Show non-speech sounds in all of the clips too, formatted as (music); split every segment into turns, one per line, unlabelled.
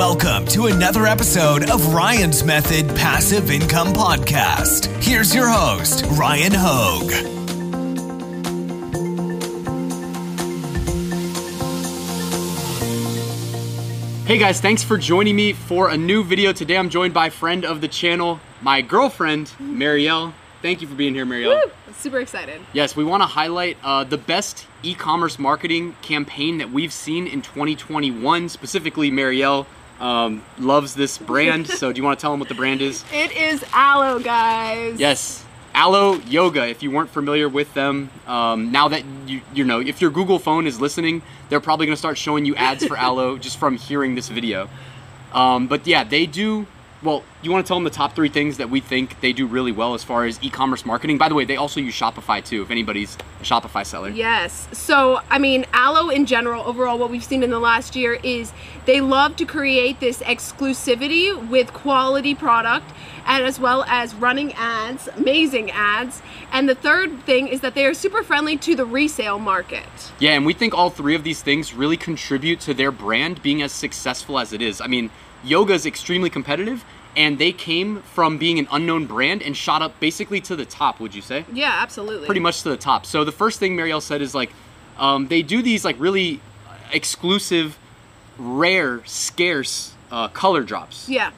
Welcome to another episode of Ryan's Method Passive Income Podcast. Here's your host, Ryan Hogue.
Hey guys, thanks for joining me for a new video. Today I'm joined by a friend of the channel, my girlfriend, Marielle. Thank you for being here, Marielle.
Woo! Super excited.
Yes, we want to highlight uh, the best e-commerce marketing campaign that we've seen in 2021. Specifically, Marielle um, loves this brand. so, do you want to tell them what the brand is? (laughs)
It is Alo, guys.
Yes, Alo Yoga. If you weren't familiar with them, um, now that you you know, if your Google phone is listening, they're probably going to start showing you ads for (laughs) Alo just from hearing this video. Um, but yeah, they do. Well, you want to tell them the top three things that we think they do really well as far as e-commerce marketing. By the way, they also use Shopify too. If anybody's a Shopify seller.
Yes. So, I mean, Alo in general, overall, what we've seen in the last year is they love to create this exclusivity with quality product and as well as running ads, amazing ads. And the third thing is that they are super friendly to the resale market.
Yeah, and we think all three of these things really contribute to their brand being as successful as it is. I mean, yoga is extremely competitive, and they came from being an unknown brand and shot up basically to the top. Would you say?
Yeah, absolutely.
Pretty much to the top. So the first thing Marielle said is like, um, they do these like really exclusive, rare, scarce uh, color drops.
Yeah.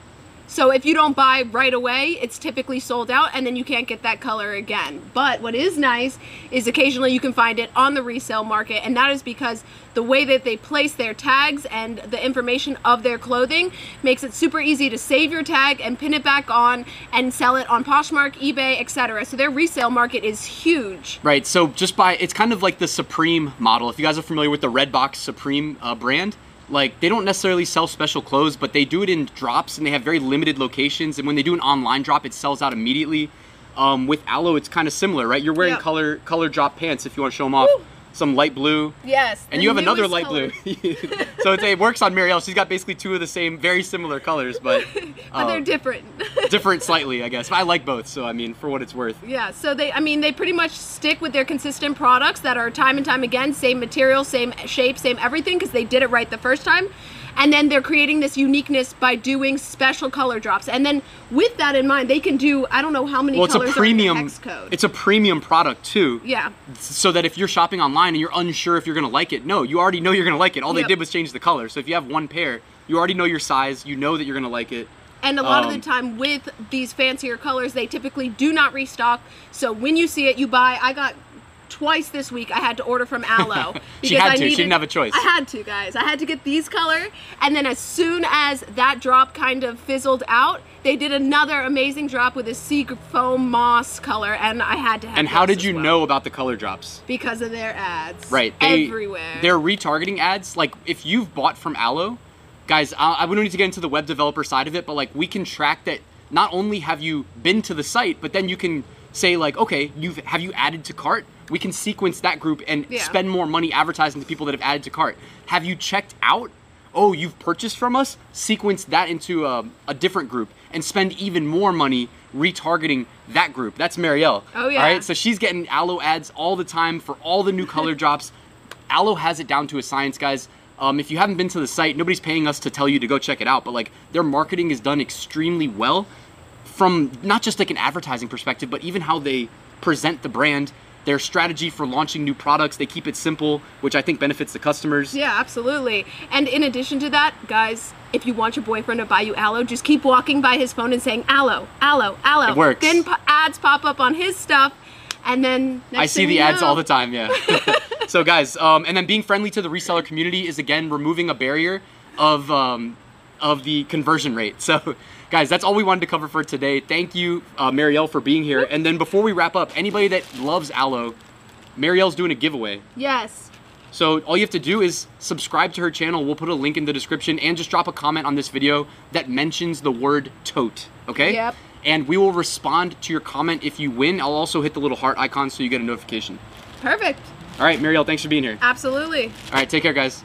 So if you don't buy right away, it's typically sold out and then you can't get that color again. But what is nice is occasionally you can find it on the resale market and that is because the way that they place their tags and the information of their clothing makes it super easy to save your tag and pin it back on and sell it on Poshmark, eBay, etc. So their resale market is huge.
Right. So just by it's kind of like the Supreme model. If you guys are familiar with the Redbox Supreme uh, brand, like they don't necessarily sell special clothes, but they do it in drops and they have very limited locations. And when they do an online drop, it sells out immediately. Um, with Alo, it's kind of similar, right? You're wearing
Yep.
color color drop pants if you want to show them off.
Woo.
Some light blue.
Yes.
And you have another light
color.
blue. (laughs) so it's, it works on Marielle. She's got basically two of the same, very similar colors, but, (laughs)
But they're
um,
different.
Different slightly, I guess. But I like both, so I mean, for what it's worth.
Yeah, so they, I mean, they pretty much stick with their consistent products that are time and time again, same material, same shape, same everything, because they did it right the first time. And then they're creating this uniqueness by doing special color drops. And then with that in mind, they can do, I don't know how many
Well, it's a premium.
are in the hex code.
It's a premium product too.
yeah,
so that if you're shopping online and you're unsure if you're gonna like it, no, you already know you're gonna like it. All they did was change the color. So if you have one pair, you already know your size, you know that you're gonna like it.
And a lot of
Um,
the time with these fancier colors, they typically do not restock. So when you see it, you buy. I got twice this week. I had to order from (laughs) Alo
She had to. She didn't have a choice.
I had to, guys. I had to get these color, and then as soon as that drop kind of fizzled out, they did another amazing drop with a sea foam moss color, and I had to have.
And how did you
well.
know about the color drops?
Because of their ads.
Right. They,
everywhere.
They're retargeting ads. Like if you've bought from Alo, guys, I, I wouldn't need to get into the web developer side of it, but like we can track that. Not only have you been to the site, but then you can say like, okay, you've have you added to cart? We can sequence that group and
Yeah.
spend more money advertising to people that have added to cart. Have you checked out? Oh, you've purchased from us. Sequence that into a, a different group and spend even more money retargeting that group. That's Marielle.
Oh, yeah.
All right. So she's getting Alo ads all the time for all the new (laughs) color drops. Alo has it down to a science, guys. Um, if you haven't been to the site, nobody's paying us to tell you to go check it out. But like their marketing is done extremely well, from not just like an advertising perspective, but even how they present the brand, their strategy for launching new products. They keep it simple, which I think benefits the customers.
Yeah, absolutely. And in addition to that, guys, if you want your boyfriend to buy you aloe, just keep walking by his phone and saying aloe, aloe, aloe.
It works.
Then ads pop up on his stuff, and then next
I see the ads
know-
all the time, yeah. (laughs) (laughs) so guys, um, and then being friendly to the reseller community is again removing a barrier of um, of the conversion rate. So (laughs) guys, that's all we wanted to cover for today. Thank you, uh, Marielle, for being here. And then before we wrap up, anybody that loves Alo, Marielle's doing a giveaway.
Yes.
So all you have to do is subscribe to her channel. We'll put a link in the description and just drop a comment on this video that mentions the word tote, okay?
Yep.
And we will respond to your comment if you win. I'll also hit the little heart icon so you get a notification.
Perfect.
All right, Marielle, thanks for being here.
Absolutely.
All right, take care, guys.